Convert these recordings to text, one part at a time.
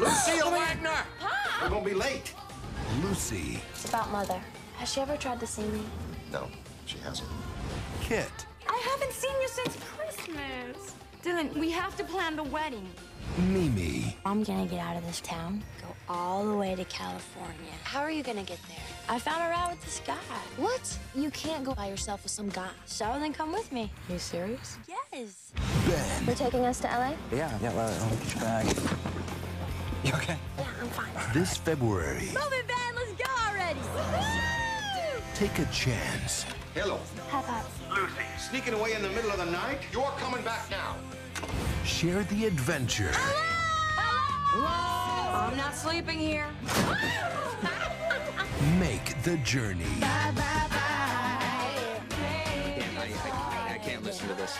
Lucia oh Wagner! We're gonna be late. Lucy, It's about mother. Has she ever tried to see me? No, she hasn't. Kit, I haven't seen you since Christmas. Dylan, we have to plan the wedding. Mimi, I'm gonna get out of this town, go all the way to California. How are you gonna get there? I found a ride with this guy. What? You can't go by yourself with some guy. So then come with me. Are you serious? Yes. Ben, You're taking us to LA? Yeah, yeah, well, I'll get your bag. You okay? Yeah, I'm fine. this February, Move it, Van. Let's go already. take a chance. Hello. High five. Lucy. Sneaking away in the middle of the night? You're coming back now. Share the adventure. Hello! Hello! Whoa! I'm not sleeping here. Make the journey. Damn, I, I, I can't listen to this.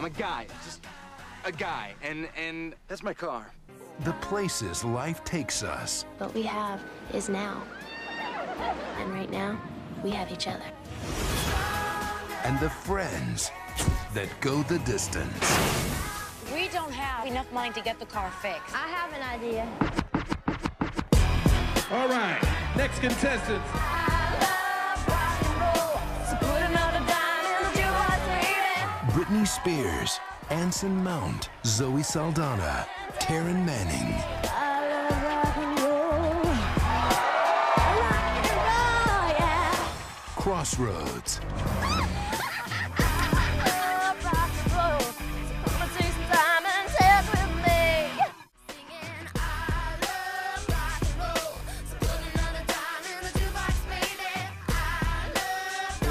I'm a guy, just a guy, and and that's my car. The places life takes us. What we have is now. And right now, we have each other. And the friends that go the distance. We don't have enough money to get the car fixed. I have an idea. All right, next contestants. Britney Spears, Anson Mount, Zoe Saldana, Taryn Manning. Crossroads.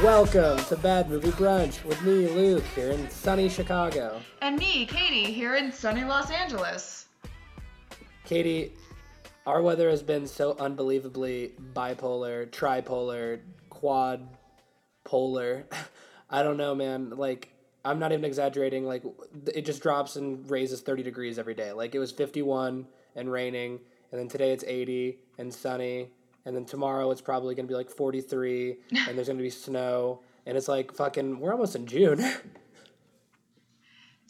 Welcome to Bad Movie Brunch with me, Luke, here in sunny Chicago. And me, Katie, here in sunny Los Angeles. Katie, our weather has been so unbelievably bipolar, tripolar, quad polar. I don't know, man. Like, I'm not even exaggerating. Like, it just drops and raises 30 degrees every day. Like, it was 51 and raining, and then today it's 80 and sunny, and then tomorrow it's probably going to be like 43, and there's going to be snow, and it's like fucking, we're almost in June.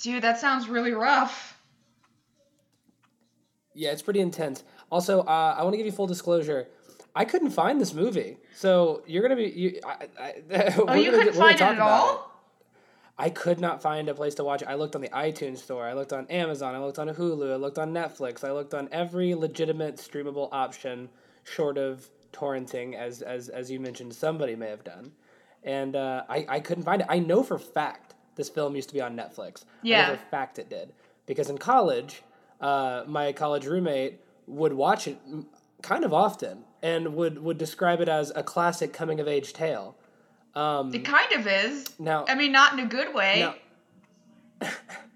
Dude, that sounds really rough. Yeah, it's pretty intense. Also, uh, I want to give you full disclosure. I couldn't find this movie, so you're gonna be. You, I, I, Oh, you couldn't find it at all? I could not find a place to watch it. I looked on the iTunes store. I looked on Amazon. I looked on Hulu. I looked on Netflix. I looked on every legitimate streamable option, short of torrenting, as as as you mentioned, somebody may have done, and uh, I I couldn't find it. I know for fact this film used to be on Netflix. I Yeah. know for fact it did because in college, uh, my college roommate would watch it kind of often and would would describe it as a classic coming of age tale. Um, It kind of is. now, I mean, not in a good way. now,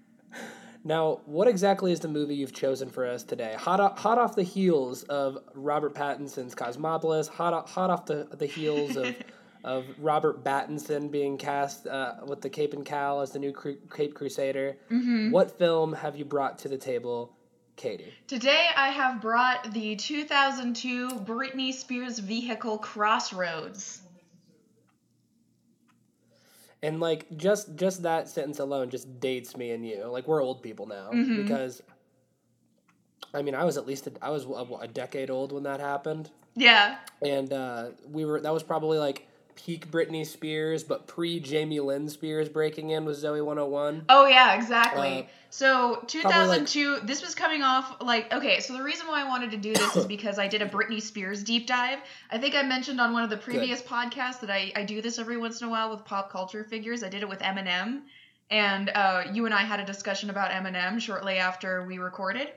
now, what exactly is the movie you've chosen for us today? Hot off, hot off the heels of Robert Pattinson's Cosmopolis, hot off, hot off the, the heels of of Robert Pattinson being cast uh, with the Cape and Cowl as the new Cru- Cape Crusader. Mm-hmm. What film have you brought to the table, Katie? Today I have brought the 2002 Britney Spears vehicle Crossroads. And like just just that sentence alone just dates me and you. Like we're old people now Mhm. because I mean I was at least a, I was a, a decade old when that happened, Yeah. and uh, we were that was probably like peak Britney Spears, but pre Jamie Lynn Spears breaking in with Zoe 101. Oh yeah, exactly. Uh, so probably, like- 2002, this was coming off like okay. So the reason why I wanted to do this is because I did a Britney Spears deep dive. I think I mentioned on one of the previous podcasts that I I do this every once in a while with pop culture figures. I did it with Eminem, and uh, you and I had a discussion about Eminem shortly after we recorded.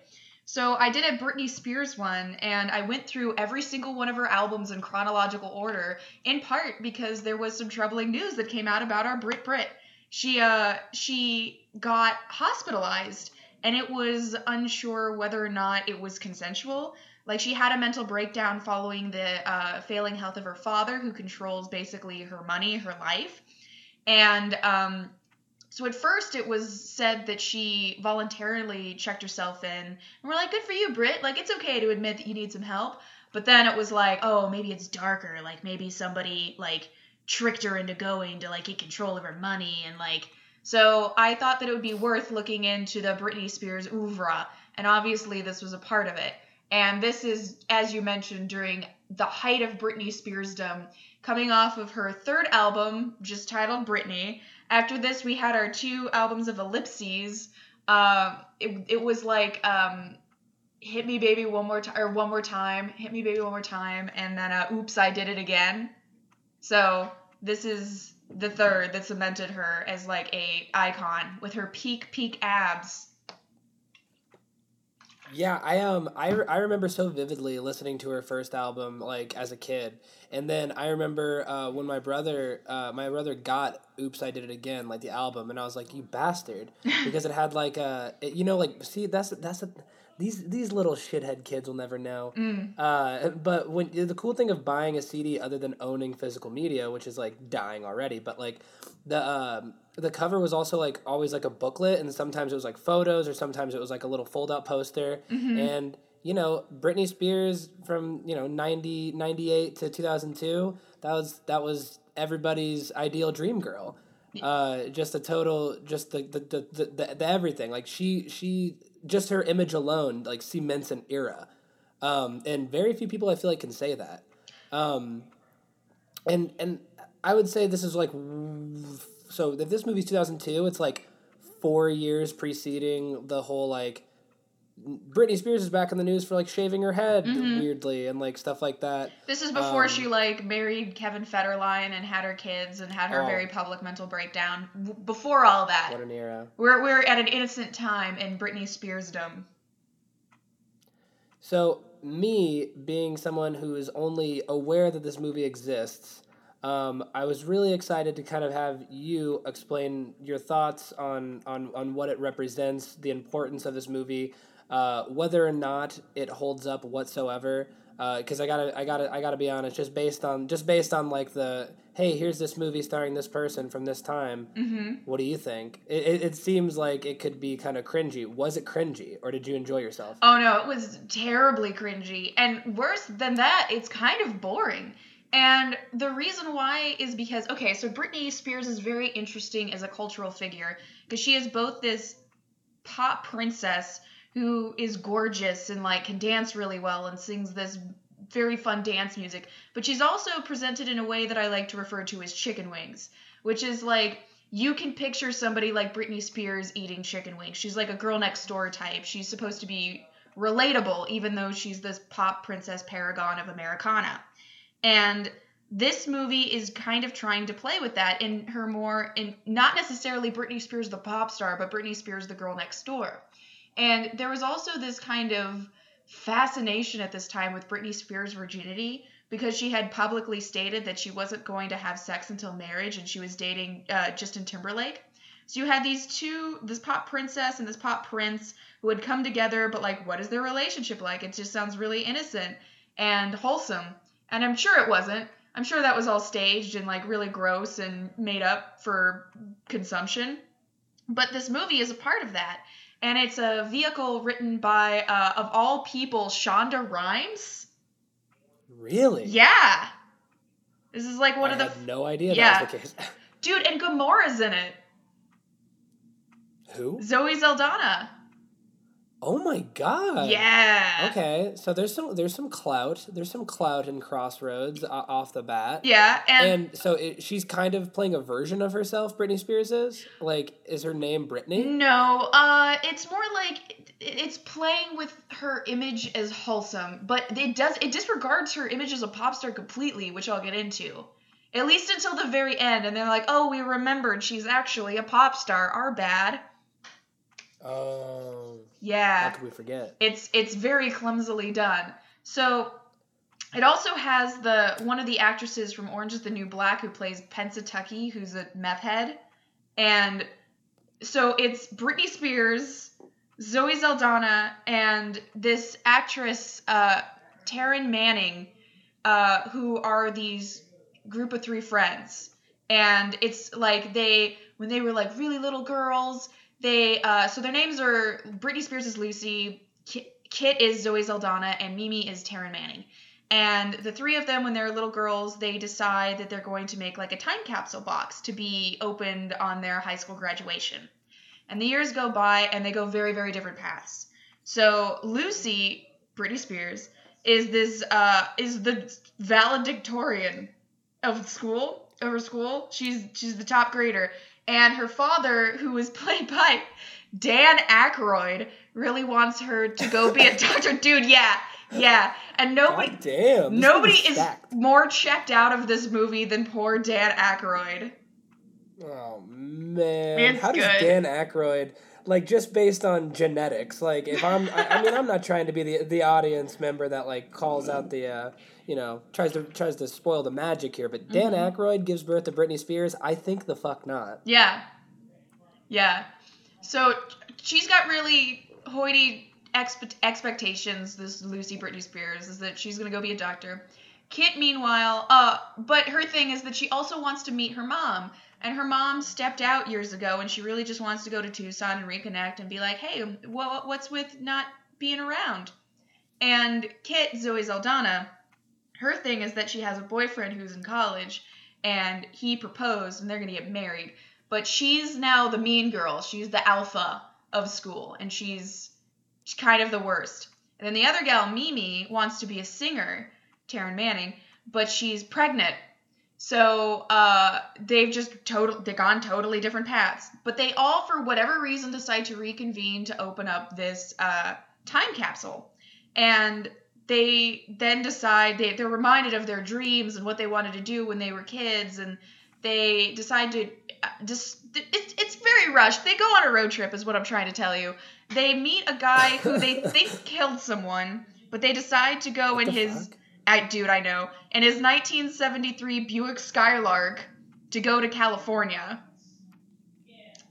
So I did a Britney Spears one, and I went through every single one of her albums in chronological order, in part because there was some troubling news that came out about our Brit Brit. She uh she got hospitalized, and it was unsure whether or not it was consensual. Like she had a mental breakdown following the uh, failing health of her father, who controls basically her money, her life, and um, so at first it was said that she voluntarily checked herself in, and we're like, good for you, Brit. Like it's okay to admit that you need some help. But then it was like, oh, maybe it's darker. Like maybe somebody like tricked her into going to like get control of her money and like so I thought that it would be worth looking into the Britney Spears oeuvre and obviously this was a part of it. And this is as you mentioned during the height of Britney Spearsdom coming off of her third album just titled Britney. After this we had our two albums of ellipses. Um it, it was like um hit me baby one more time or one more time hit me baby one more time and then uh, oops i did it again so this is the third that cemented her as like a icon with her peak peak abs Yeah, I um I, I remember so vividly listening to her first album like as a kid, and then I remember uh, when my brother uh, my brother got "Oops I Did It Again" like the album, and I was like, "You bastard," because it had like a it, you know like see that's that's a these these little shithead kids will never know. Uh, but when the cool thing of buying a CD other than owning physical media, which is like dying already, but like the um, the cover was also like always like a booklet, and sometimes it was like photos, or sometimes it was like a little fold out poster, and you know Britney Spears from you know 90, 98 to two thousand two. That was that was everybody's ideal dream girl. Uh, just a total, just the, the, the, the, the everything. Like she she just her image alone like cements an era, um, and very few people I feel like can say that. Um, and and I would say this is like so if this movie's two thousand two, it's like four years preceding the whole like Britney Spears is back in the news for like shaving her head weirdly and like stuff like that. this is before Um, she like married kevin federline and had her kids and had her Oh. very public mental breakdown before all that What an era. we're, we're at an innocent time in britney spearsdom So, me being someone who is only aware that this movie exists, um, I was really excited to kind of have you explain your thoughts on, on, on what it represents, the importance of this movie, uh, whether or not it holds up whatsoever. Because I gotta, I gotta, I gotta be honest. Just based on, just based on like the, hey, here's this movie starring this person from this time. Mm-hmm. What do you think? It, it, it seems like it could be kind of cringy. Was it cringy, or did you enjoy yourself? Oh no, it was terribly cringy. And worse than that, it's kind of boring. And the reason why is because, okay, so Britney Spears is very interesting as a cultural figure because she is both this pop princess who is gorgeous and like can dance really well and sings this very fun dance music, but she's also presented in a way that I like to refer to as chicken wings, which is like you can picture somebody like Britney Spears eating chicken wings. She's like a girl next door type. She's supposed to be relatable, even though she's this pop princess paragon of Americana. And this movie is kind of trying to play with that in her more, in not necessarily Britney Spears the pop star, but Britney Spears the girl next door. And there was also this kind of fascination at this time with Britney Spears' virginity because she had publicly stated that she wasn't going to have sex until marriage and she was dating uh, Justin Timberlake. So you had these two, this pop princess and this pop prince who had come together, but like, what is their relationship like? It just sounds really innocent and wholesome. And I'm sure it wasn't. I'm sure that was all staged and like really gross and made up for consumption. But this movie is a part of that. And it's a vehicle written by, uh, of all people, Shonda Rhimes. Really? Yeah. This is like one I of the. had no idea Yeah. that was the case. Dude, and Gamora's in it. Who? Zoe Zeldana. Oh my god. Yeah. Okay, so there's some there's some clout. There's some clout in Crossroads uh, off the bat. Yeah, and, And so it, she's kind of playing a version of herself. Britney Spears is like, is her name Britney? no, uh, it's more like it's playing with her image as wholesome, but it does it disregards her image as a pop star completely, which I'll get into. At least until the very end, and they're like, "Oh, we remembered she's actually a pop star. Our bad." Oh, Yeah. how could we forget? It's it's very clumsily done. So it also has the one of the actresses from Orange is the New Black who plays Pennsatucky, who's a meth head. And so it's Britney Spears, Zoe Zeldana, and this actress, uh, Taryn Manning, uh, who are these group of three friends. And it's like they, when they were like really little girls, they, uh, so their names are Britney Spears is Lucy, Kit is Zoe Zeldana, and Mimi is Taryn Manning. And the three of them, when they're little girls, they decide that they're going to make like a time capsule box to be opened on their high school graduation. And the years go by and they go very, very different paths. So Lucy, Britney Spears, is this uh is the valedictorian of school of her school. She's she's the top grader. And her father, who is played by Dan Aykroyd, really wants her to go be a doctor. Dude, yeah. Yeah. And nobody God damn. nobody is stacked. more checked out of this movie than poor Dan Aykroyd. Oh man, It's how does good. Dan Aykroyd like just based on genetics? Like, if I'm, I, I mean, I'm not trying to be the the audience member that like calls out the, uh, you know, tries to tries to spoil the magic here. But Dan Mm-hmm. Aykroyd gives birth to Britney Spears. I think the fuck not. Yeah. Yeah. So she's got really hoity expe- expectations, this Lucy Britney Spears, is that she's going to go be a doctor. Kit, meanwhile, uh, but her thing is that she also wants to meet her mom. And her mom stepped out years ago, and she really just wants to go to Tucson and reconnect and be like, hey, wha what's with not being around? And Kit, Zoe Zaldana, her thing is that she has a boyfriend who's in college, and he proposed, and they're gonna get married. But she's now the mean girl. She's the alpha of school, and she's kind of the worst. And then the other gal, Mimi, wants to be a singer, Taryn Manning, but she's pregnant. So uh, they've just total they've gone totally different paths. But they all, for whatever reason, decide to reconvene to open up this uh, time capsule. And they then decide they, they're reminded of their dreams and what they wanted to do when they were kids and they decide to uh, just it's, it's very rushed they go on a road trip is what i'm trying to tell you they meet a guy who they think killed someone but they decide to go in the his fuck? I, dude i know. In his 1973 buick skylark to go to california?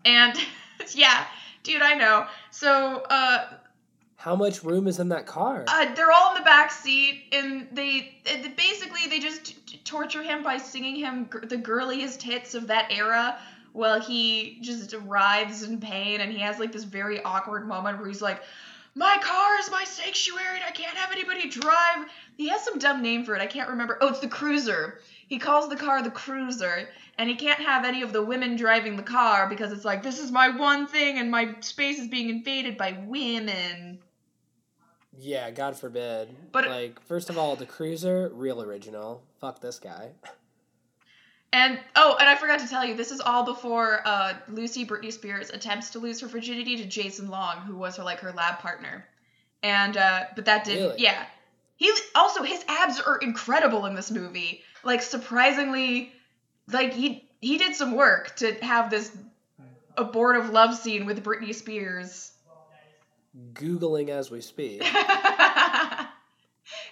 And yeah dude i know. So uh How much room is in that car? uh, they're all in the back seat, and they, they basically they just t- t- torture him by singing him gr- the girliest hits of that era, while he just writhes in pain, and he has like this very awkward moment where he's like, "My car is my sanctuary, and I can't have anybody drive." He has some dumb name for it. I can't remember. Oh, it's the Cruiser. He calls the car the Cruiser, and he can't have any of the women driving the car because it's like this is my one thing, and my space is being invaded by women. yeah, God forbid. But- like, first of all, the cruiser, real original. Fuck this guy. And oh, and I forgot to tell you, this is all before uh, Lucy Britney Spears attempts to lose her virginity to Jason Long, who was her like her lab partner. And uh, but that didn't. Really? Yeah. He also his abs are incredible in this movie. Like surprisingly, like he he did some work to have this abortive love scene with Britney Spears. Googling as we speak.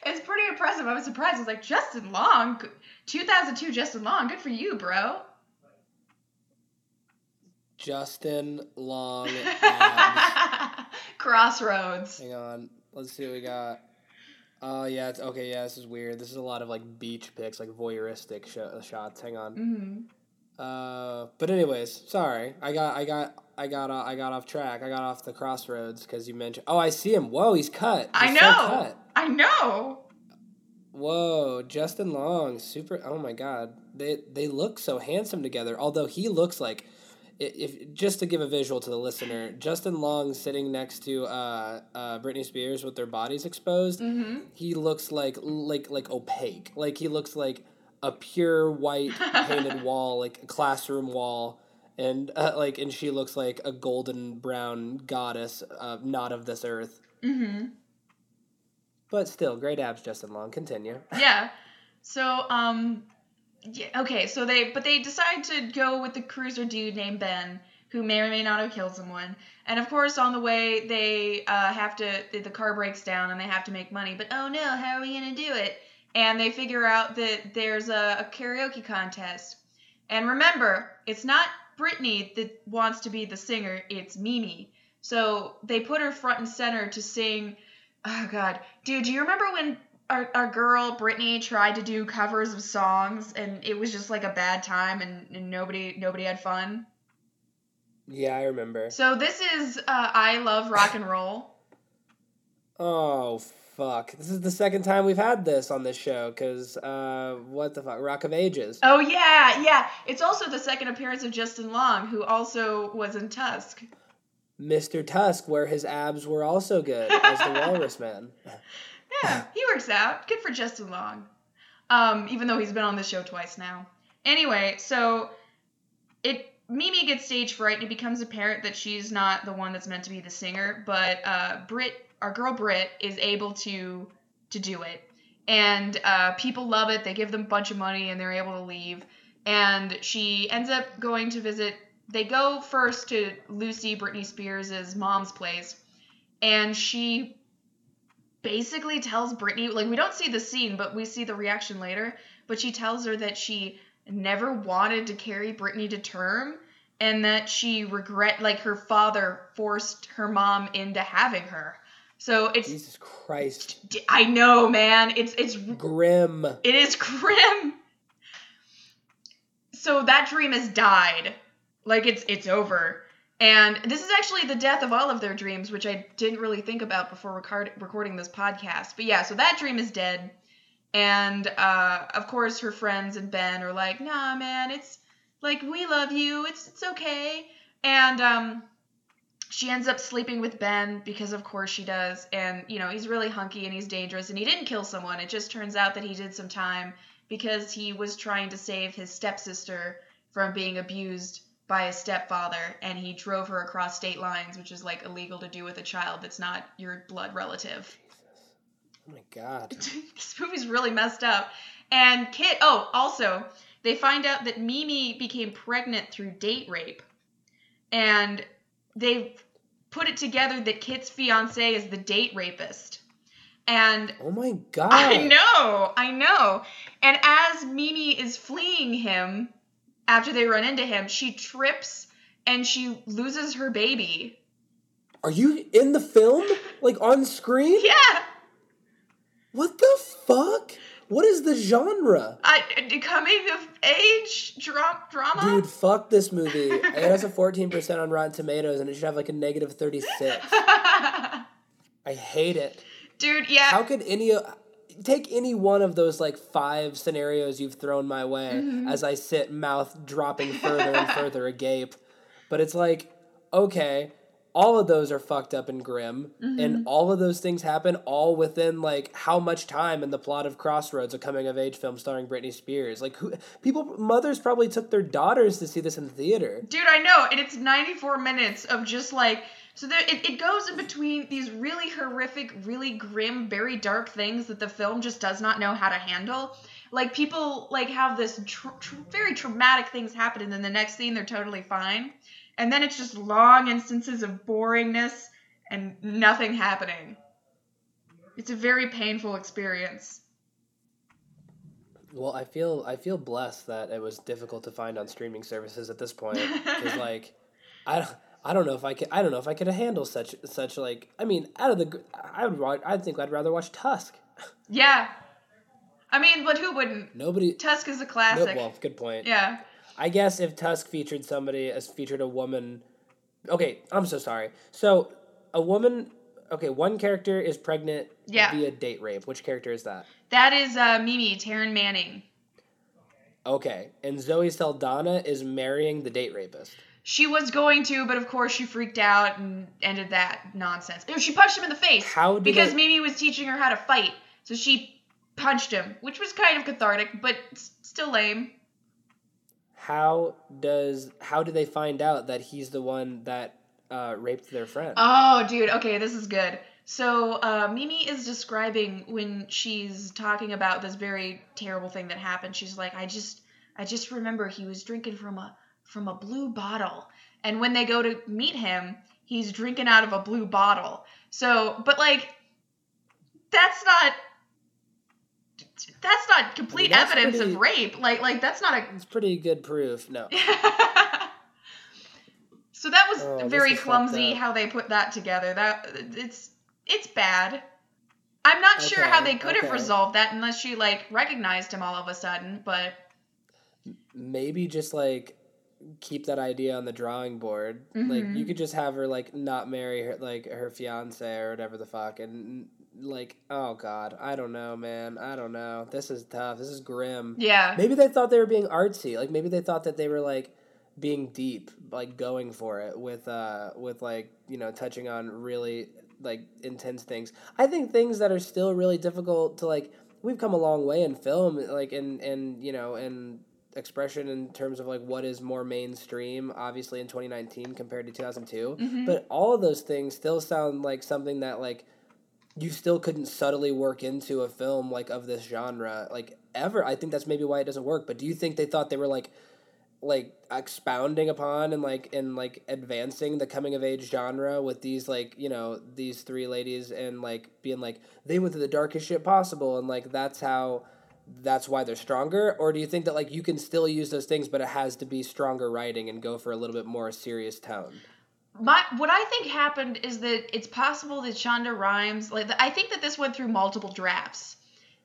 it's pretty impressive. I was surprised. I was like, Justin Long, 2002 Justin Long, good for you, bro. Justin Long. Crossroads. Hang on. Let's see what we got. Oh, yeah. It's, okay, yeah, this is weird. This is a lot of, like, beach pics, like, voyeuristic sh- shots. Hang on. hmm Uh, but anyways, sorry. I got, I got, I got, uh, I got off track. I got off the crossroads because you mentioned. Oh, I see him. Whoa, he's cut. I He's so know. cut. I know. Whoa, Justin Long, super. Oh my God, they they look so handsome together. Although he looks like, if just to give a visual to the listener, Justin Long sitting next to uh, uh, Britney Spears with their bodies exposed, Mm-hmm. he looks like like like opaque. Like he looks like a pure white painted wall, like a classroom wall. And uh, like, and she looks like a golden brown goddess, uh, not of this earth. Mm-hmm. But still, great abs, Justin Long. Continue. Yeah. So, um, yeah, okay. So they, but they decide to go with the cruiser dude named Ben, who may or may not have killed someone. And of course, on the way, they uh, have to. The, the car breaks down, and they have to make money. But oh no, how are we gonna do it? And they figure out that there's a, a karaoke contest. And remember, it's not Britney that wants to be the singer; it's Mimi. So they put her front and center to sing. Oh God, dude, do you remember when our, our girl Britney tried to do covers of songs and it was just like a bad time and, and nobody nobody had fun? Yeah, I remember. So this is uh, I love rock and roll. Oh fuck! This is the second time we've had this on this show. Cause uh, what the fuck? Rock of Ages. Oh yeah, yeah. It's also the second appearance of Justin Long, who also was in Tusk. Mr. Tusk, where his abs were also good as the Walrus Man. Yeah, he works out. Good for Justin Long. Um, even though he's been on the show twice now. Anyway, so it Mimi gets stage fright and it becomes apparent that she's not the one that's meant to be the singer, but uh, Brit, our girl Brit, is able to to do it, and uh, people love it. They give them a bunch of money and they're able to leave. And she ends up going to visit. They go first to Lucy Britney Spears' mom's place, and she basically tells Britney like we don't see the scene, but we see the reaction later. But she tells her that she never wanted to carry Britney to term and that she regret like her father forced her mom into having her. So it's Jesus Christ. I know, man. It's it's grim. It is grim. So that dream has died. Like it's it's over. And this is actually the death of all of their dreams, which I didn't really think about before record- recording this podcast. But yeah, so that dream is dead. And uh, of course, her friends and Ben are like, "Nah, man, it's like we love you. It's it's okay." And um, she ends up sleeping with Ben because, of course, she does. And you know, he's really hunky and he's dangerous. And he didn't kill someone. It just turns out that he did some time because he was trying to save his stepsister from being abused by a stepfather and he drove her across state lines which is like illegal to do with a child that's not your blood relative Jesus. Oh my god. this movie's really messed up. And Kit, oh, also, they find out that Mimi became pregnant through date rape. And they put it together that Kit's fiance is the date rapist. And Oh my god. I know, I know. And as Mimi is fleeing him after they run into him, she trips and she loses her baby. Are you in the film? Like on screen? Yeah. What the fuck? What is the genre? A coming of age dra- drama? Dude, fuck this movie. It has a 14% on Rotten Tomatoes and it should have like a negative 36. I hate it. Dude, yeah. How could any take any one of those like five scenarios you've thrown my way Mhm. as I sit mouth dropping further and further agape. But it's like, okay, all of those are fucked up and grim Mhm. and all of those things happen all within like how much time in the plot of Crossroads, a coming of age film starring Britney Spears. Like who people mothers probably took their daughters to see this in the theater. Dude, I know, and it's 94 minutes of just like so there it, it goes in between these really horrific, really grim, very dark things that the film just does not know how to handle. Like people like have this tr- tr- very traumatic things happen and then the next scene they're totally fine. And then it's just long instances of boringness and nothing happening. It's a very painful experience. Well, I feel I feel blessed that it was difficult to find on streaming services at this point because like I don't I don't know if I could I don't know if I could handle such such like I mean out of the I would I think I'd rather watch Tusk. Yeah. I mean, but who wouldn't? Nobody Tusk is a No, classic. well, good point. Yeah. I guess if Tusk featured somebody as featured a woman Okay, I'm so sorry. So a woman okay, one character is pregnant Yeah. via date rape. Which character is that? That is uh, Mimi, Taryn Manning. Okay. And Zoe Saldana is marrying the date rapist. She was going to, but of course she freaked out and ended that nonsense. She punched him in the face How did because it- Mimi was teaching her how to fight. So she punched him, which was kind of cathartic, but still lame. How does how do they find out that he's the one that uh, raped their friend? Oh, dude. Okay, this is good. So uh, Mimi is describing when she's talking about this very terrible thing that happened. She's like, I just, I just remember he was drinking from a from a blue bottle, and when they go to meet him, he's drinking out of a blue bottle. So, but like, that's not. That's not complete that's evidence pretty- of rape. Like, like that's not a It's pretty good proof. No. So that was Oh, very clumsy how they put that together. That it's it's bad. I'm not sure how they could have resolved that unless she like recognized him all of a sudden, but Maybe just like keep that idea on the drawing board. Like Mhm. you could just have her like not marry her like her fiance or whatever the fuck, and like oh god, I don't know, man. I don't know. This is tough. This is grim. Yeah. Maybe they thought they were being artsy. Like maybe they thought that they were like being deep, like going for it with uh with like, you know, touching on really like intense things. I think things that are still really difficult to like we've come a long way in film like in in you know in expression in terms of like what is more mainstream obviously in 2019 compared to 2002 Mhm. but all of those things still sound like something that like you still couldn't subtly work into a film like of this genre like ever. I think that's maybe why it doesn't work. But do you think they thought they were like like expounding upon and like and like advancing the coming of age genre with these like you know these three ladies and like being like they went to the darkest shit possible and like that's how that's why they're stronger? Or do you think that like you can still use those things but it has to be stronger writing and go for a little bit more serious tone? My what I think happened is that it's possible that Shonda Rhimes like I think that this went through multiple drafts.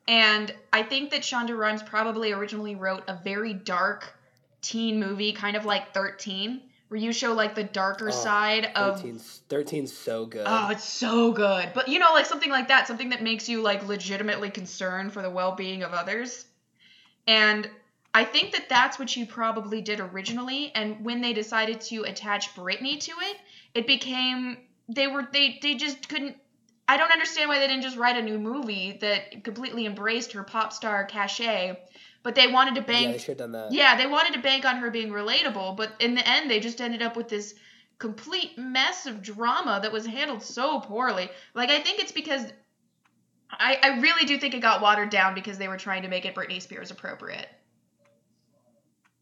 And I think that Shonda Rhimes probably originally wrote a very dark teen movie kind of like 13 where you show like the darker Oh, side of 13's, 13's so good Oh, it's so good. But you know, like something like that, something that makes you like legitimately concerned for the well-being of others. And I think that that's what you probably did originally and when they decided to attach Britney to it, it became they were they they just couldn't I don't understand why they didn't just write a new movie that completely embraced her pop star cachet, but they wanted to bank yeah they should have done that yeah, they wanted to bank on her being relatable, but in the end, they just ended up with this complete mess of drama that was handled so poorly. Like, I think it's because I, I really do think it got watered down because they were trying to make it Britney Spears appropriate.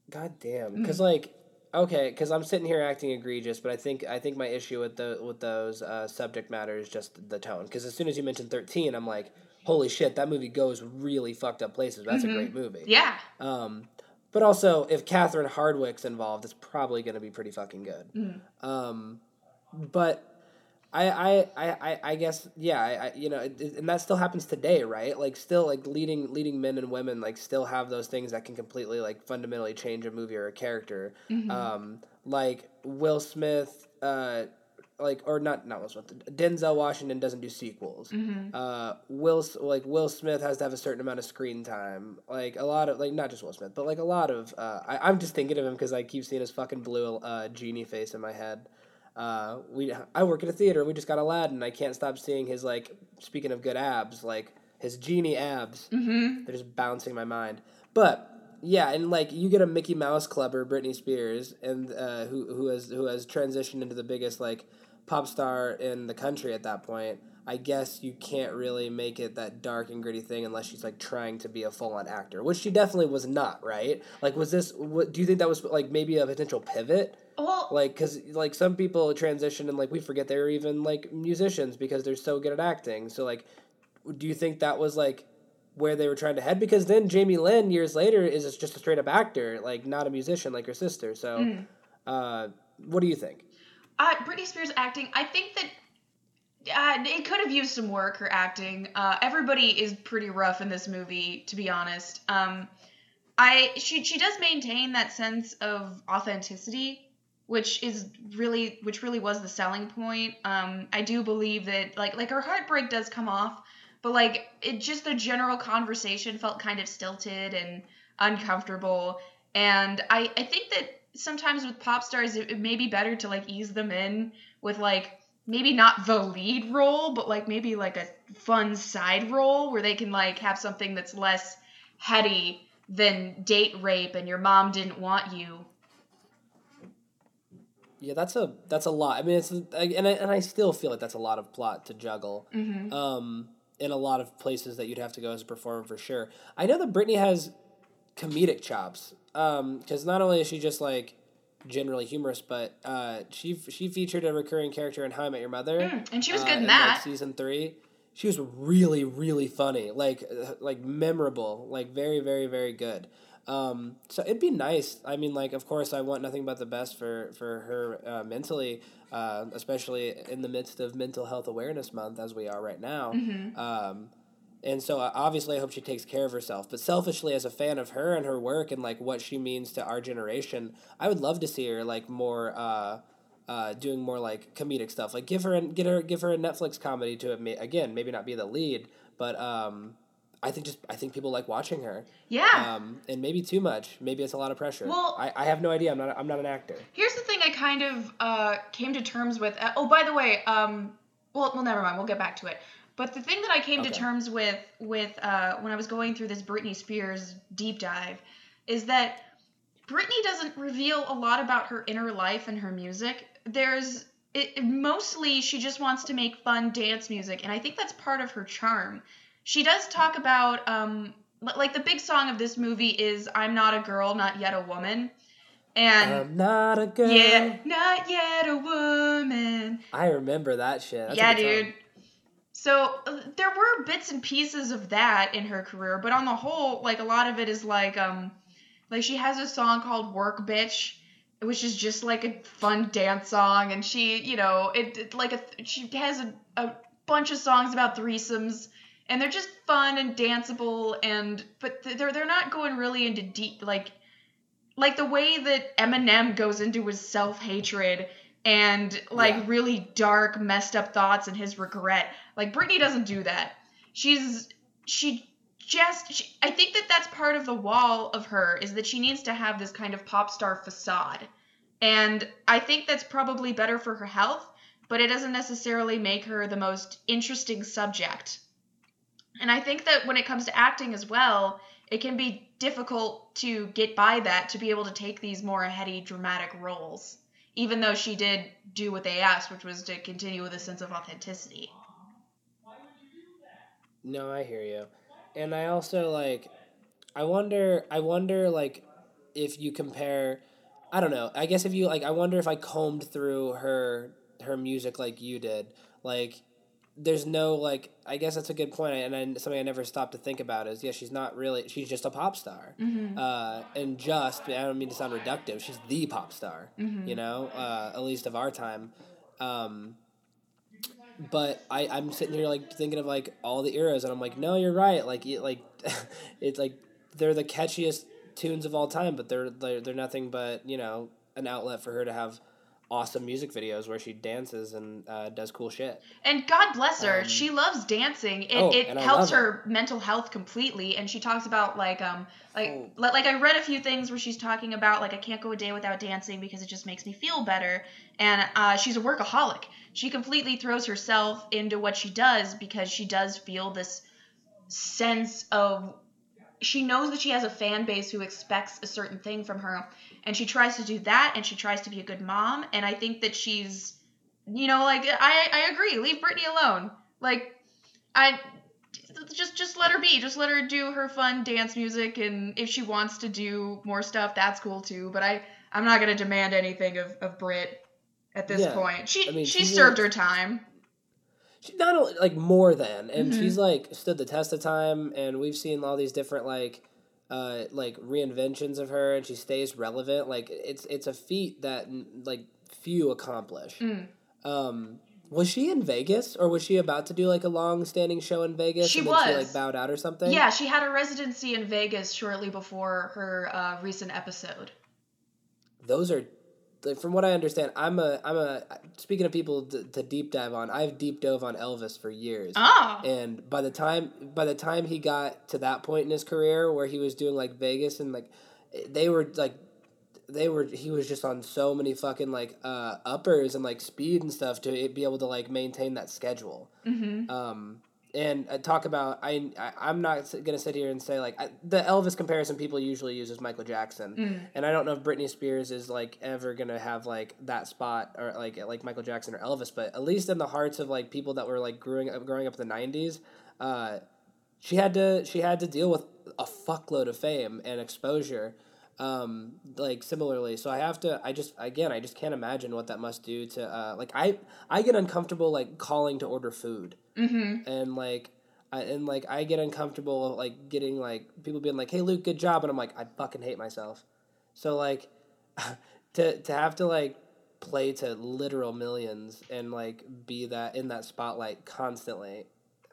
God damn, Mm. because like, okay, because I'm sitting here acting egregious, but I think I think my issue with the with those uh, subject matter is just the tone. Because as soon as you mentioned thirteen, I'm like, holy shit, that movie goes really fucked up places. That's Mhm. a great movie. Yeah. Um, but also, if Catherine Hardwicke's involved, it's probably going to be pretty fucking good. Mm. Um, but I, I, I, I- I guess yeah, I, I you know, it, and that still happens today, right? Like still like leading leading men and women like still have those things that can completely like fundamentally change a movie or a character. Mhm. Um, like Will Smith, uh, like or not not Will Smith. Denzel Washington doesn't do sequels. Mhm. Uh, Will like Will Smith has to have a certain amount of screen time. Like a lot of like not just Will Smith, but like a lot of. Uh, I, I'm just thinking of him because I keep seeing his fucking blue uh, genie face in my head. Uh, we I work at a theater. We just got Aladdin. I can't stop seeing his like. Speaking of good abs, like his genie abs. Mhm. They're just bouncing my mind. But yeah, and like you get a Mickey Mouse clubber, Britney Spears, and uh, who who has who has transitioned into the biggest like pop star in the country at that point. I guess you can't really make it that dark and gritty thing unless she's like trying to be a full on actor, which she definitely was not, right? Like, was this? What do you think that was like maybe a potential pivot? Well, like because like some people transition and like we forget they're even like musicians because they're so good at acting. So like, do you think that was like where they were trying to head? Because then Jamie Lynn years later is just a straight up actor, like not a musician like her sister. So, Mm. uh, what do you think? Uh, Britney Spears acting, I think that uh, it could have used some work. Her acting, uh, everybody is pretty rough in this movie, to be honest. Um, I she she does maintain that sense of authenticity, which is really which really was the selling point. Um, I do believe that like like her heartbreak does come off, but like it just the general conversation felt kind of stilted and uncomfortable. And I I think that sometimes with pop stars it, it may be better to like ease them in with like maybe not the lead role but like maybe like a fun side role where they can like have something that's less heady than date rape and your mom didn't want you Yeah, that's a that's a lot. I mean, it's and I, and I still feel like that's a lot of plot to juggle. Mhm. Um, in a lot of places that you'd have to go as a performer for sure. I know that Britney has comedic chops. Um, because not only is she just like generally humorous, but uh, she she featured a recurring character in How I Met Your Mother, Mm, and she was uh, good in like, that. season three. She was really really funny, like uh, like memorable, like very very very good. Um, so it'd be nice. I mean, like, of course, I want nothing but the best for for her uh, mentally, uh, especially in the midst of Mental Health Awareness Month, as we are right now. Mhm. Um, and so, uh, obviously, I hope she takes care of herself. But selfishly, as a fan of her and her work and like what she means to our generation, I would love to see her like more. Uh, uh, doing more like comedic stuff. Like give her a, get her give her a Netflix comedy to again maybe not be the lead, but um, I think just I think people like watching her. Yeah. Um, and maybe too much. Maybe it's a lot of pressure. Well- I, I have no idea. I'm not I'm not an actor. Here's the thing I kind of uh, came to terms with. Uh, oh, by the way, um, well, well, never mind. We'll get back to it. But the thing that I came to terms with with uh, when I was going through this Britney Spears deep dive is that Britney doesn't reveal a lot about her inner life and her music. There's it, mostly she just wants to make fun dance music, and I think that's part of her charm. She does talk about um, like the big song of this movie is "I'm Not a Girl, Not Yet a Woman," and I'm not a girl. yeah, not yet a woman. I remember that shit. That's yeah, dude. So uh, there were bits and pieces of that in her career, but on the whole, like a lot of it is like um, like she has a song called "Work Bitch," which is just like a fun dance song, and she, you know, it, it like a she has a, a bunch of songs about threesomes, and they're just fun and danceable, and but they're they're not going really into deep like like the way that Eminem goes into his self hatred and like Yeah. really dark, messed up thoughts and his regret. Like Britney doesn't do that. She's she just she, I think that that's part of the wall of her is that she needs to have this kind of pop star facade. And I think that's probably better for her health, but it doesn't necessarily make her the most interesting subject. And I think that when it comes to acting as well, it can be difficult to get by that to be able to take these more heady, dramatic roles. Even though she did do what they asked, which was to continue with a sense of authenticity. No, I hear you. And I also like I wonder I wonder like if you compare I don't know. I guess if you like I wonder if I combed through her her music like you did. Like there's no like I guess that's a good point and I, something I never stopped to think about is yeah she's not really she's just a pop star. Uh, and just I don't mean to sound reductive she's the pop star you know uh, at least of our time. Um, but I I'm sitting here like thinking of like all the eras, and I'm like, no, you're right. Like it, like it's like they're the catchiest tunes of all time, but they're they're they're nothing but you know an outlet for her to have awesome music videos where she dances and uh, does cool shit. And God bless her, she loves dancing. It, oh, it and I helps love her mental health completely. And she talks about like um like li- like I read a few things where she's talking about like I can't go a day without dancing because it just makes me feel better. And uh, she's a workaholic. She completely throws herself into what she does because she does feel this sense of she knows that she has a fan base who expects a certain thing from her and she tries to do that and she tries to be a good mom and i think that she's you know like i i agree leave britney alone like i just just let her be just let her do her fun dance music and if she wants to do more stuff that's cool too but i i'm not going to demand anything of of brit at this Yeah. point she I mean, she she's served her time She not only like more than, and Mhm. she's like stood the test of time, and we've seen all these different like. Uh, like reinventions of her and she stays relevant like it's it's a feat that like few accomplish Mm. Um, was she in Vegas or was she about to do like a long standing show in Vegas? She and then she was. like bowed out or something? yeah she had a residency in vegas shortly before her uh, recent episode Those are from what I understand, I'm a I'm a speaking of people to, to deep dive on, I've deep dove on Elvis for years. oh And by the time by the time he got to that point in his career where he was doing like Vegas and like they were like they were he was just on so many fucking like uh uppers and like speed and stuff to be able to like maintain that schedule. mm-hmm. um, and uh, talk about I, I I'm not gonna sit here and say like I, the Elvis comparison people usually use is Michael Jackson, Mm. and I don't know if Britney Spears is like ever gonna have like that spot or like like Michael Jackson or Elvis, but at least in the hearts of like people that were like growing up growing up in the '90s, uh, she had to she had to deal with a fuckload of fame and exposure um like similarly. So i have to i just again i just can't imagine what that must do to uh like i i get uncomfortable like calling to order food Mm-hmm. and like I, and like I get uncomfortable like getting like people being like, "Hey Luke, good job," and I'm like, I fucking hate myself. So like, to to have to like play to literal millions and like be that in that spotlight constantly,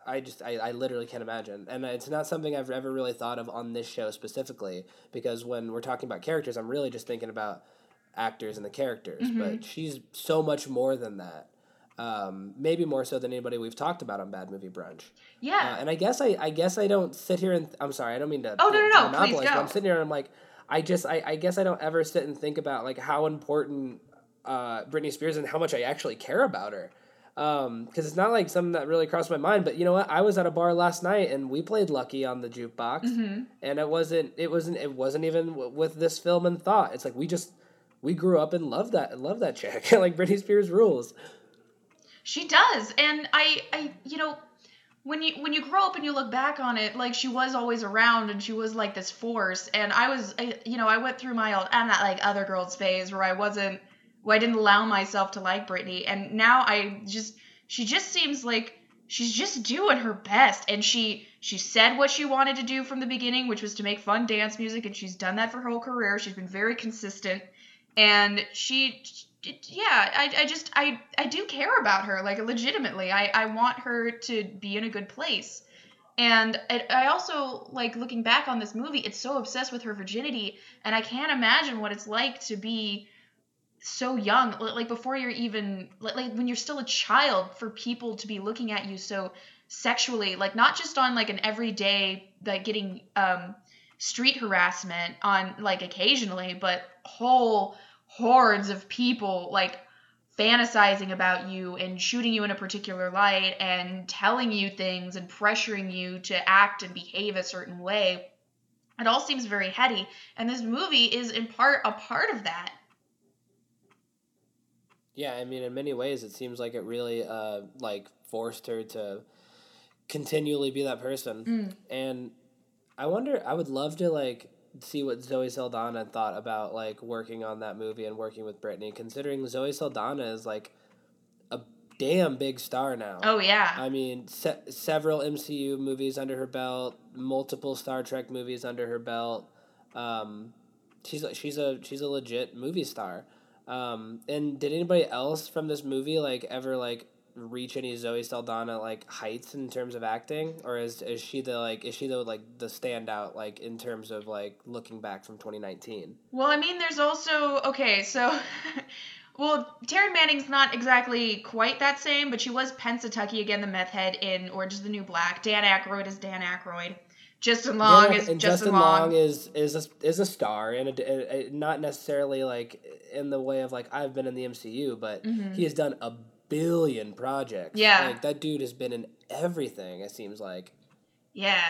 I just I, I literally can't imagine, and it's not something I've ever really thought of on this show specifically because when we're talking about characters, I'm really just thinking about actors and the characters, Mm-hmm. but she's so much more than that. Um, maybe more so than anybody we've talked about on Bad Movie Brunch. Yeah. Uh, and I guess I, I guess I don't sit here and I'm sorry, I don't mean to. Oh, no, no, no, please go. I'm sitting here and I'm like, I just I, I guess I don't ever sit and think about like how important uh, Britney Spears and how much I actually care about her. Um, because it's not like something that really crossed my mind. But you know what? I was at a bar last night and we played Lucky on the jukebox, Mm-hmm. and it wasn't it wasn't it wasn't even w- with this film in thought. It's like we just we grew up and loved that and loved that chick. like Britney Spears rules. She does, and I, I, you know, when you when you grow up and you look back on it, like she was always around and she was like this force. And I was, I, you know, I went through my old, I'm not like other girls phase where I wasn't, where I didn't allow myself to like Britney, and now I just, she just seems like she's just doing her best, and she she said what she wanted to do from the beginning, which was to make fun dance music, and she's done that for her whole career. She's been very consistent, and she yeah I, I just I, I do care about her like legitimately. I, I want her to be in a good place. And I, I also like looking back on this movie it's so obsessed with her virginity and i can't imagine what it's like to be so young like before you're even like, like when you're still a child for people to be looking at you so sexually like not just on like an everyday like getting um street harassment on like occasionally but whole hordes of people like fantasizing about you and shooting you in a particular light and telling you things and pressuring you to act and behave a certain way. It all seems very heady and this movie is in part a part of that. Yeah, I mean, in many ways, it seems like it really uh, like forced her to continually be that person. And I wonder, I would love to like see what Zoe Saldana thought about like working on that movie and working with Britney, considering Zoe Saldana is like a damn big star now. oh yeah I mean, se- several MCU movies under her belt, multiple Star Trek movies under her belt. Um, she's a- she's a she's a legit movie star. Um, and did anybody else from this movie like ever like reach any Zoe Saldana like heights in terms of acting, or is is she the like is she the like the standout like in terms of like looking back from twenty nineteen? Well, I mean, there's also okay, so well, Taryn Manning's not exactly quite that same, but she was Pennsatucky again, the meth head in Orange is the New Black. Dan Aykroyd is Dan Aykroyd. Justin Long Yeah, is Justin, Justin Long. Long is is a, is a star, and a, a- not necessarily like in the way of like I've been in the MCU, but mm-hmm. he has done a billion projects. Yeah. like that dude has been in everything. It seems like. Yeah,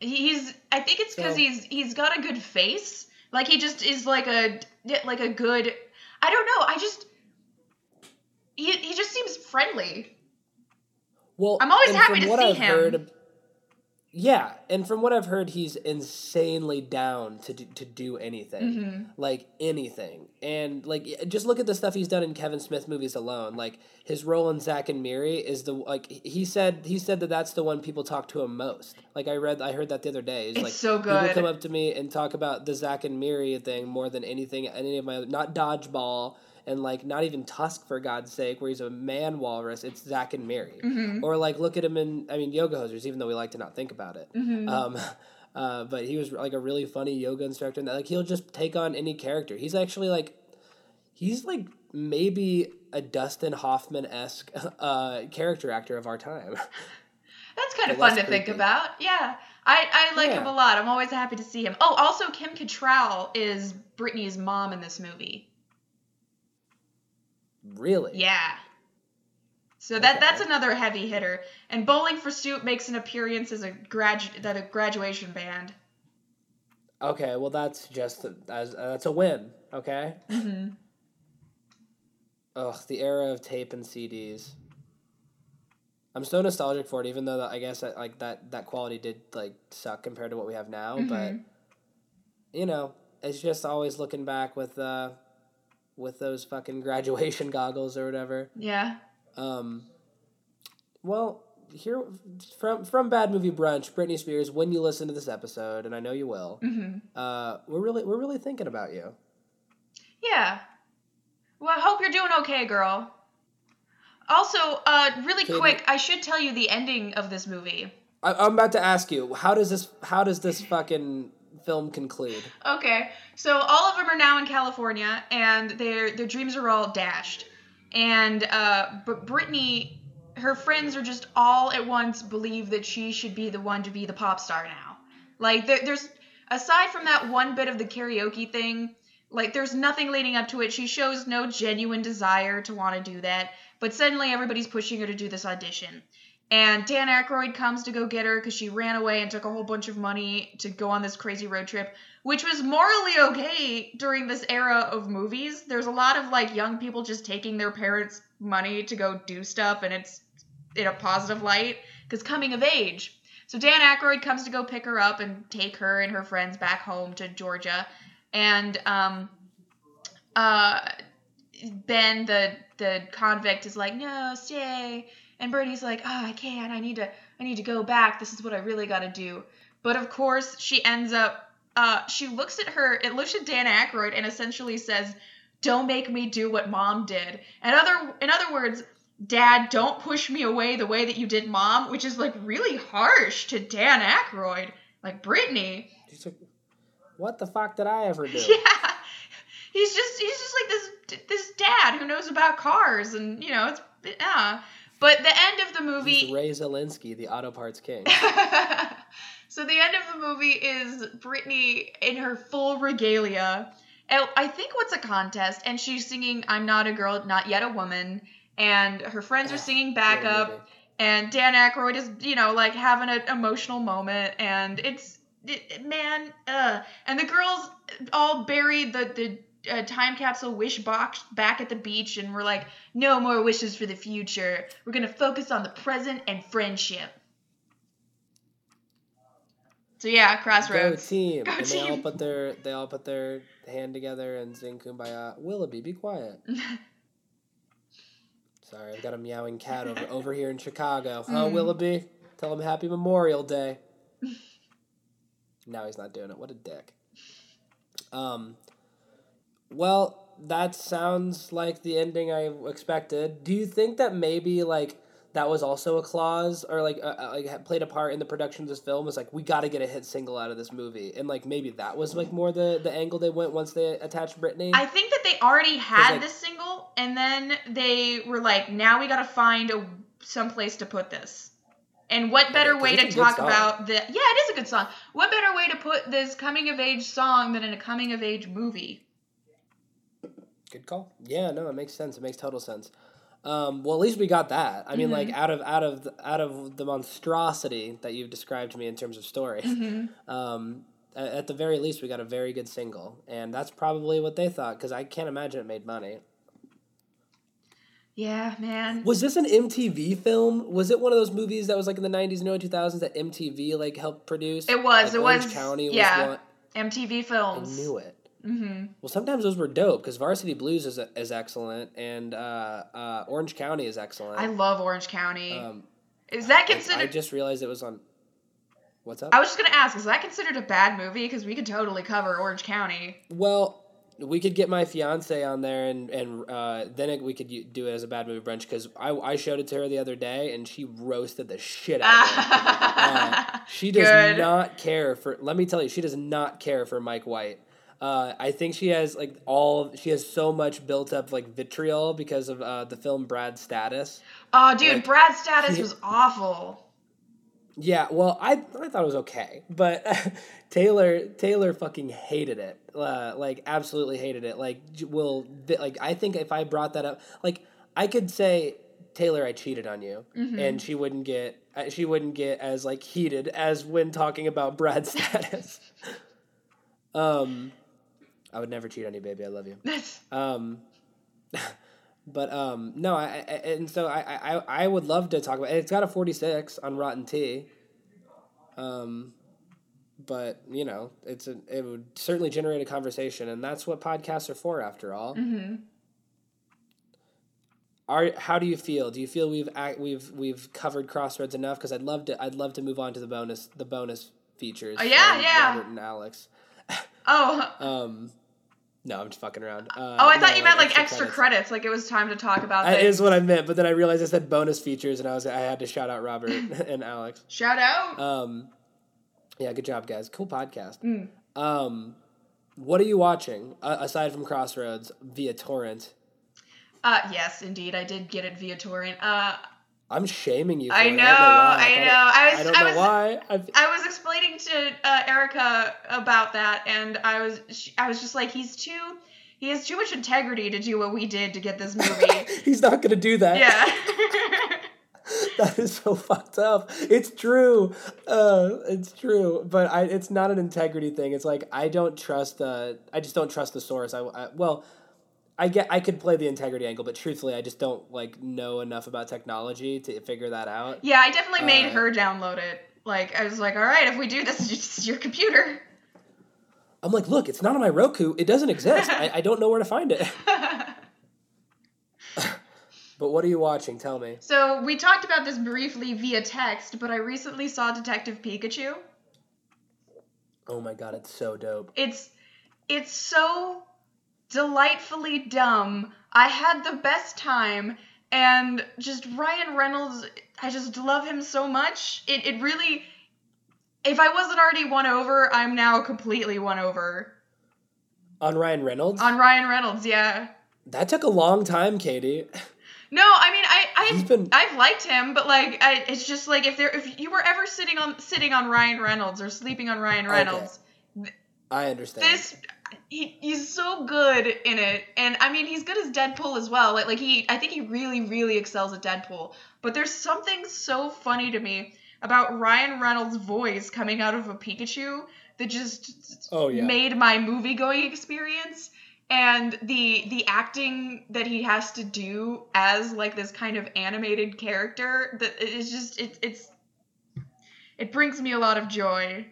he's. I think it's because So- he's he's got a good face. Like he just is like a like a good. I don't know. I just. He, he just seems friendly. Well, I'm always happy to what see I've him. Heard, yeah, and from what I've heard, he's insanely down to do, to do anything, Mm-hmm. like anything, and like just look at the stuff he's done in Kevin Smith movies alone. Like his role in Zack and Miri is the like he said he said that that's the one people talk to him most. Like I read I heard that the other day. He's It's like so good. People come up to me and talk about the Zack and Miri thing more than anything any of my not dodgeball and like not even Tusk for God's sake, where he's a man walrus. It's Zack and Miri, Mm-hmm. or like look at him in I mean Yoga Hosers, even though we like to not think about it. Mm-hmm. Um, uh, but he was like a really funny yoga instructor, and that like he'll just take on any character. He's actually like he's like maybe a Dustin Hoffman esque uh, character actor of our time. That's kind of fun to less think about. Yeah. I, I like him a lot. I'm always happy to see him. Oh, also Kim Cattrall is Britney's mom in this movie. Really? Yeah. So that that's another heavy hitter. And Bowling for Soup makes an appearance as a gradu- that a graduation band. Okay, well that's just as uh, that's a win. Okay. Mm-hmm. Ugh, the era of tape and CDs. I'm so nostalgic for it, even though that, I guess that, like that that quality did like suck compared to what we have now. But Mm-hmm. you know, it's just always looking back with uh, with those fucking graduation goggles or whatever. Yeah. Um, well, here from from Bad Movie Brunch, Britney Spears. When you listen to this episode, and I know you will, Mm-hmm. uh, we're really we're really thinking about you. Yeah. Well, I hope you're doing okay, girl. Also, uh, really Katie- quick, I should tell you the ending of this movie. I, I'm about to ask you how does this how does this fucking film conclude. Okay, so all of them are now in California, and their their dreams are all dashed. And uh, but Britney, her friends are just all at once believe that she should be the one to be the pop star now. Like there, there's aside from that one bit of the karaoke thing, like there's nothing leading up to it. She shows no genuine desire to want to do that, but suddenly everybody's pushing her to do this audition. And Dan Aykroyd comes to go get her because she ran away and took a whole bunch of money to go on this crazy road trip, which was morally okay during this era of movies. There's a lot of like young people just taking their parents' money to go do stuff, and it's in a positive light because coming of age. So Dan Aykroyd comes to go pick her up and take her and her friends back home to Georgia, and um, uh, Ben, the the convict, is like, "No, stay." And Britney's like, "Oh, I can't. I need to. I need to go back. This is what I really got to do." But of course, she ends up. Uh, she looks at her. It looks at Dan Aykroyd and essentially says, "Don't make me do what Mom did." And other, in other words, Dad, don't push me away the way that you did Mom, which is like really harsh to Dan Aykroyd. Like Brittany. She's like, what the fuck did I ever do? Yeah. He's just he's just like this this dad who knows about cars and you know it's yeah. But the end of the movie He's Ray Zelinsky, the auto parts king. so the end of the movie is Britney in her full regalia. I think what's a contest, and she's singing "I'm Not a Girl, Not Yet a Woman," and her friends are singing backup, and Dan Aykroyd is you know like having an emotional moment, and it's it, man, uh, and the girls all bury the the uh, time capsule wish box back at the beach, and we're like, no more wishes for the future. We're gonna focus on the present and friendship. So yeah, Crossroads. Go team. Go and they all put their they all put their hand together and sing Kumbaya. Willoughby, be quiet. Sorry, I've got a meowing cat over over here in Chicago. Mm. Willoughby? Tell him Happy Memorial Day. now he's not doing it. What a dick. Um. Well, that sounds like the ending I expected. Do you think that maybe like that was also a clause or like uh, uh, like played a part in the production of this film? Was like we got to get a hit single out of this movie, and like maybe that was like more the the angle they went once they attached Britney. I think that they already had like- this single, and then they were like, now we gotta find a some place to put this. And what better way to talk about the? Yeah, it is a good song. What better way to put this coming of age song than in a coming of age movie? Good call. Yeah, no, it makes sense. It makes total sense. Um, well, at least we got that. I mean, like Mm-hmm. out of out of the, out of the monstrosity that you've described to me in terms of story, Mm-hmm. um, at, at the very least, we got a very good single, and that's probably what they thought because I can't imagine it made money. Yeah, man. Was this an MTV film? Was it one of those movies that was like in the '90s and early 2000s that MTV like helped produce? It was. Like, it Orange was. County was yeah. one. MTV films. I knew it. Mm-hmm. Well, sometimes those were dope because Varsity Blues is, is excellent, and uh, uh, Orange County is excellent. I love Orange County. Um, is that considered? I considered? just realized it was on. What's up? I was just gonna ask. Is that considered a bad movie? Because we could totally cover Orange County. well, we could get my fiance on there, and and uh, then it, we could do it as a bad movie brunch because I, I showed it to her the other day, and she roasted the shit out of it. Uh, she does Good. not care for. Let me tell you, she does not care for Mike White. Uh, I think she has like all. She has so much built up like vitriol because of uh, the film Brad Status. Oh, dude, Like, Brad's status he- was awful. Yeah, well, I I thought it was okay, but Taylor Taylor fucking hated it. Uh, like absolutely hated it. Like will like I think if I brought that up, like I could say Taylor, I cheated on you, and she wouldn't get uh, she wouldn't get as like heated as when talking about Brad's status. um, I would never cheat on you, baby. I love you. Um, but um, no, I, I and so I, I I would love to talk about. It's got a forty six on Rotten T. Um, but you know, it's a it would certainly generate a conversation, and that's what podcasts are for, after all. Mm-hmm. Are how do you feel? Do you feel we've we've we've covered Crossroads enough? Because I'd love to I'd love to move on to the bonus the bonus features. Oh, yeah, yeah. Robert and Alex. oh. Um, no, I'm just fucking around. Uh, oh, I thought no, you meant like extra credits. credits. Like it was time to talk about That is what I meant, but then I realized I said bonus features, and I was I had to shout out Robert and Alex. Shout out. Um, yeah, good job, guys. Cool podcast. Mm. Um, what are you watching uh, aside from Crossroads via torrent? Uh, yes, indeed, I did get it via torrent. Uh, I'm shaming you. For I know, I, I know. I was- I don't I know was- why. I've, I was explaining to uh, Erica about that, and I was sh- I was just like, he's too he has too much integrity to do what we did to get this movie. he's not gonna do that. yeah. that is so fucked up. It's true. Uh, it's true, but I, it's not an integrity thing. It's like I don't trust the. I just don't trust the source. I, I well, I get. I could play the integrity angle, but truthfully, I just don't like know enough about technology to figure that out. yeah, I definitely made Uh, her download it. Like I was like, all right, if we do this, it's just your computer. I'm like, look, it's not on my Roku. It doesn't exist. I, I don't know where to find it. but what are you watching? Tell me. So we talked about this briefly via text, but I recently saw Detective Pikachu. Oh my god, it's so dope. It's it's so delightfully dumb. I had the best time and just Ryan Reynolds I just love him so much. It it really if I wasn't already won over, I'm now completely won over. On Ryan Reynolds. On Ryan Reynolds, yeah. that took a long time, Katie. No, I mean I I've, been- I've liked him, but like I, it's just like if there if you were ever sitting on sitting on Ryan Reynolds or sleeping on Ryan Okay. Reynolds, I understand. this he, he's so good in it. And i mean he's good as deadpool as well. Like, like he i think he really really excels at deadpool. But there's something so funny to me about ryan reynolds voice coming out of a pikachu that just Oh, yeah. made my movie going experience. And the the acting that he has to do as like this kind of animated character that is just it, it's it brings me a lot of joy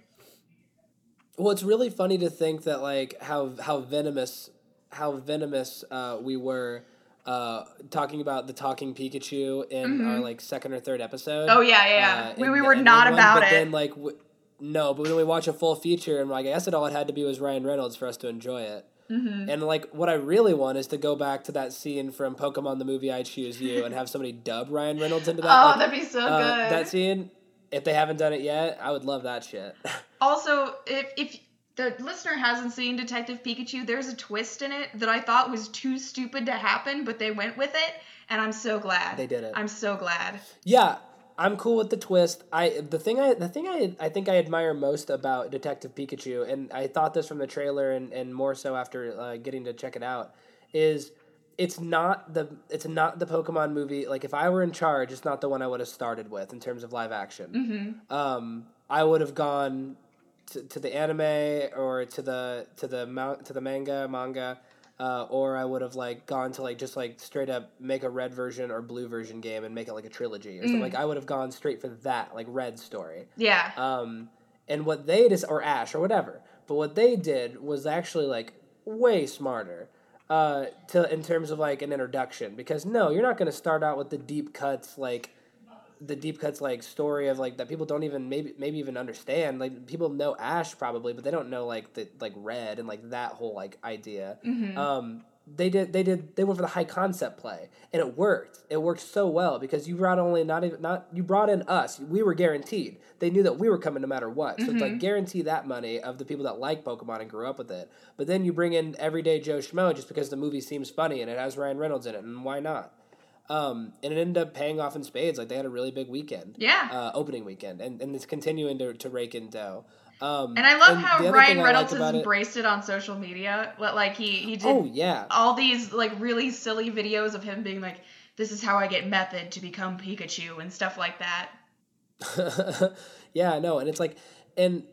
Well, it's really funny to think that like how how venomous how venomous uh, we were uh, talking about the talking Pikachu in our like second or third episode. Mm-hmm. Oh, yeah, yeah, yeah. uh, We- we were not one, about but it. Then like w- no, but when we watch a full feature and like I guess it all it had to be was Ryan Reynolds for us to enjoy it. Mm-hmm. And like what I really want is to go back to that scene from Pokemon the movie I Choose You and have somebody dub Ryan Reynolds into that. Oh, like, that'd be so uh, good. That scene, if they haven't done it yet, I would love that shit. Also, if if the listener hasn't seen Detective Pikachu, there's a twist in it that I thought was too stupid to happen, but they went with it, and I'm so glad. They did it. I'm so glad. Yeah, I'm cool with the twist. I the thing I the thing I I think I admire most about Detective Pikachu, and I thought this from the trailer, and and more so after uh, getting to check it out, is it's not the it's not the Pokemon movie. Like if I were in charge, it's not the one I would have started with in terms of live action. Um, I would have gone to, to the anime or to the to the to the manga manga. Uh, or I would have like gone to like just like straight up make a red version or blue version game and make it like a trilogy or something. Like I would have gone straight for that like red story. Yeah. Um, and what they just or Ash or whatever. But what they did was actually like way smarter. Uh, to in terms of like an introduction. Because no, you're not going to start out with the deep cuts like the deep cuts like story of like that people don't even maybe maybe even understand. Like people know ash probably but they don't know like the like red and like that whole like idea. Um they did they did they went for the high concept play and it worked. It worked so well because you brought only not even not you brought in us. We were guaranteed. They knew that we were coming no matter what. So it's like guarantee that money of the people that like pokemon and grew up with it. But then you bring in everyday joe schmo just because the movie seems funny and it has ryan reynolds in it and why not? Um, and it ended up paying off in spades. Like they had a really big weekend, Yeah. uh, opening weekend, and, and it's continuing to, to rake in dough. Um, and I love the how Ryan Reynolds has about it- embraced it, on social media. Li- Like he he did Oh yeah, all these like really silly videos of him being like, "This is how I get method to become Pikachu" and stuff like that. yeah, no, and it's like, and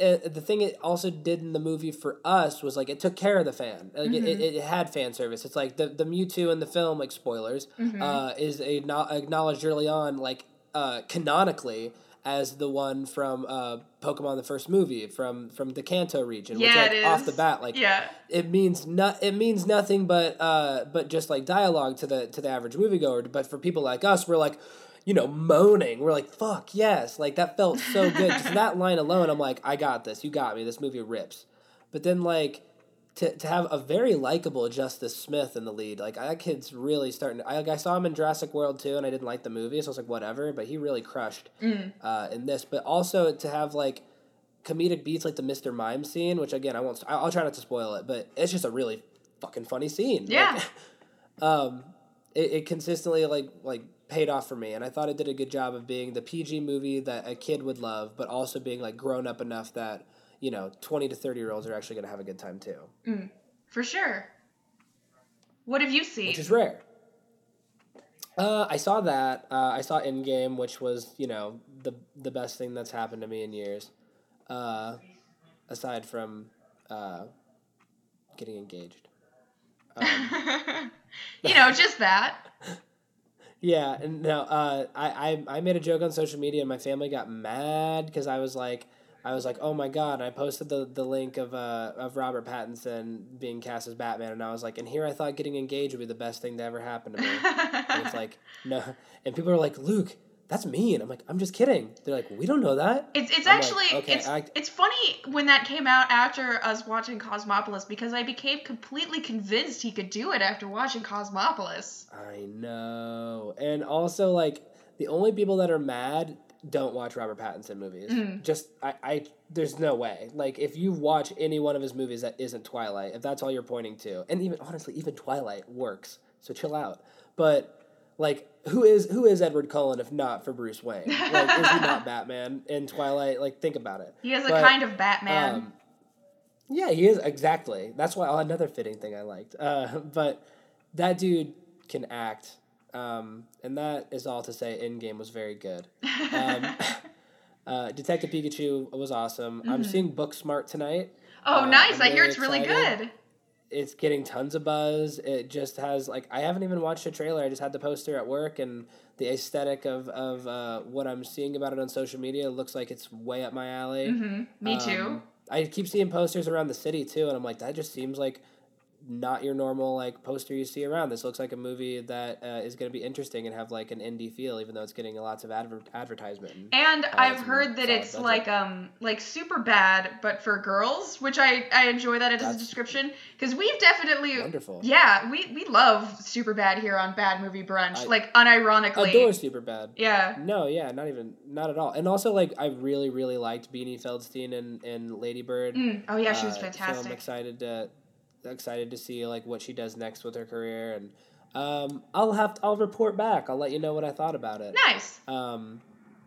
uh, the thing it also did in the movie for us was like it took care of the fan. Like it, it, it had fan service. It's like the the Mewtwo in the film, like spoilers, uh, is a acknowledged early on, like uh, canonically as the one from uh, Pokemon the first movie from from the Kanto region. which, Yeah, like, it off the bat, like Yeah. it means not it means nothing but uh but just like dialogue to the to the average moviegoer. But for people like us, we're like, you know, moaning. We're like, fuck yes, like that felt so good. Just that line alone, I'm like, I got this. You got me. This movie rips. But then like. To, to have a very likable Justice Smith in the lead, like that kid's really starting. To, I, like, I saw him in Jurassic World too, and I didn't like the movie, so I was like, whatever. But he really crushed uh, in this. But also to have like comedic beats like the Mr. Mime scene, which again I won't. I'll try not to spoil it, but it's just a really fucking funny scene. Yeah. Like, um, it, it consistently like like paid off for me, and I thought it did a good job of being the PG movie that a kid would love, but also being like grown up enough that you know twenty to thirty year olds are actually going to have a good time too, For sure. What have you seen? which is rare. Uh, I saw that. Uh, I saw Endgame, which was you know the the best thing that's happened to me in years, uh, aside from uh, getting engaged. you know, just that. Yeah, and no, uh, I, I I made a joke on social media, and my family got mad because I was like, I was like, oh my god! And I posted the, the link of uh of Robert Pattinson being cast as Batman, and I was like, and here I thought getting engaged would be the best thing to ever happen to me. and it's like no, and people are like, Luke, that's mean. I'm like, I'm just kidding. They're like, we don't know that. It's it's I'm like, actually okay, it's I- it's funny when that came out after us watching Cosmopolis because I became completely convinced he could do it after watching Cosmopolis. I know. And also like the only people that are mad don't watch Robert Pattinson movies. Mm. Just I, I there's no way. Like if you watch any one of his movies that isn't Twilight, if that's all you're pointing to. And even honestly, even Twilight works. So chill out. But like who is who is Edward Cullen if not for Bruce Wayne? Like is he not Batman in Twilight? Like think about it. He has a kind of Batman. um, yeah, he is exactly. That's why oh, another fitting thing I liked. Uh, but that dude can act, um, and that is all to say. Endgame was very good. Um, uh, Detective Pikachu was awesome. I'm seeing Booksmart tonight. oh, uh, nice! I hear it's really good. It's getting tons of buzz. It just has like I haven't even watched a trailer. I just had the poster at work, and the aesthetic of of uh, what I'm seeing about it on social media looks like it's way up my alley. Mm-hmm. Me too. Um, I keep seeing posters around the city too, and I'm like, that just seems like not your normal like poster you see around. This looks like a movie that uh, is going to be interesting and have like an indie feel, even though it's getting lots of adver- advertisement. And, And I've heard that it's budget. like um like Superbad, but for girls, which I I enjoy that as a description because we've definitely Wonderful. Yeah, we we love Superbad here on Bad Movie Brunch, I like unironically. Adore Superbad. Yeah. No, yeah, not even, not at all. And also, like, I really, really liked Beanie Feldstein and, and Lady Bird. Mm. Oh yeah, she was Uh, So fantastic. I'm excited to excited to see like what she does next with her career, and um, I'll have I'll report back. I'll let you know what I thought about it. nice. Um,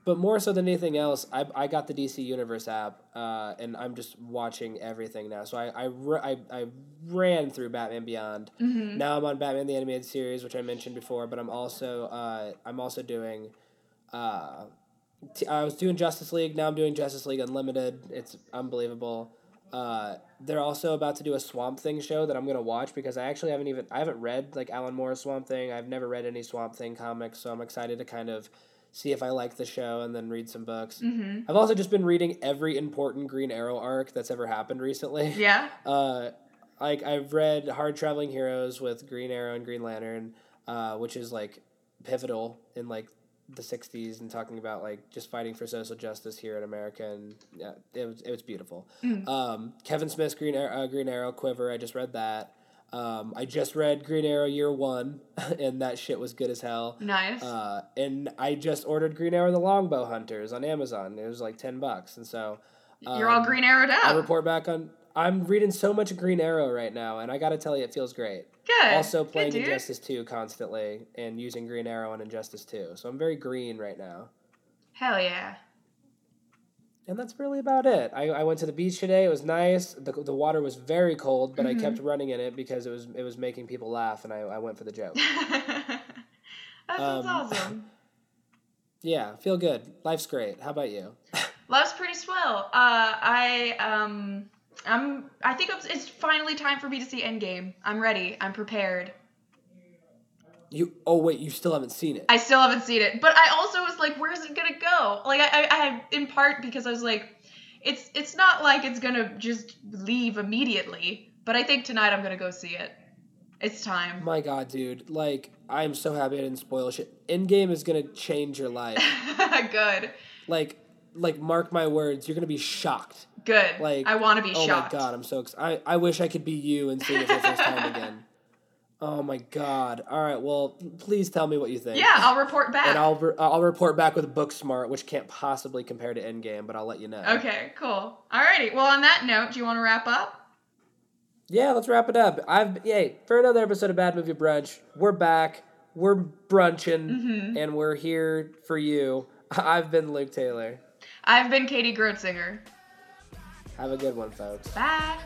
but more so than anything else, I, I got the DC Universe app, uh, and I'm just watching everything now. So I I, I, I ran through Batman Beyond. Mm-hmm. Now I'm on Batman the Animated Series, which I mentioned before. But I'm also uh, I'm also doing. Uh, t- I was doing Justice League. Now I'm doing Justice League Unlimited. It's unbelievable. Uh, they're also about to do a Swamp Thing show that I'm gonna watch because I actually haven't even I haven't read like Alan Moore's Swamp Thing. I've never read any Swamp Thing comics, so I'm excited to kind of see if I like the show and then read some books. Mm-hmm. I've also just been reading every important Green Arrow arc that's ever happened recently. Yeah. Uh, like I've read Hard Traveling Heroes with Green Arrow and Green Lantern, uh, which is like pivotal in like the '60s and talking about like just fighting for social justice here in America, and yeah, it was it was beautiful. Um, Kevin Smith's Green Arrow, uh, Green Arrow Quiver, I just read that. Um, I just read Green Arrow Year One, and that shit was good as hell. Nice. Uh, and I just ordered Green Arrow: The Longbow Hunters on Amazon. It was like ten bucks, and so You're all um, green arrowed I'll report back on. I'm reading so much Green Arrow right now, and I got to tell you, it feels great. Good. Also playing dude. Injustice 2 constantly and using Green Arrow on Injustice 2. So I'm very green right now. Hell yeah. And that's really about it. I, I went to the beach today. It was nice. The, the water was very cold, but Mm-hmm. I kept running in it because it was it was making people laugh, and I, I went for the joke. that sounds Um, awesome. yeah, feel good. Life's great. How about you? Life's pretty swell. Uh, I um, I'm. I think it's, it's finally time for me to see Endgame. I'm ready. I'm prepared. You oh wait, you still haven't seen it. I still haven't seen it, but I also was like, where's it gonna go? Like, I, I, I in part because I was like, it's, it's not like it's gonna just leave immediately. But I think tonight I'm gonna go see it. It's time. My God, dude! Like I'm so happy I didn't spoil shit. Endgame is gonna change your life. good, like like mark my words, you're gonna be shocked. Good. Like I want to be oh shocked. my god, I'm so excited. I, I wish I could be you and see it for the first time again. Oh my god! All right, well, please tell me what you think. Yeah, I'll report back. and I'll re- I'll report back with Booksmart, which can't possibly compare to Endgame, but I'll let you know. Okay, cool. Alrighty. Well, on that note, do you want to wrap up? Yeah, let's wrap it up. I've yay for another episode of Bad Movie Brunch. We're back. We're brunching, Mm-hmm. and we're here for you. I've been Luke Taylor. I've been Katie Grotzinger. Have a good one, folks. Bye.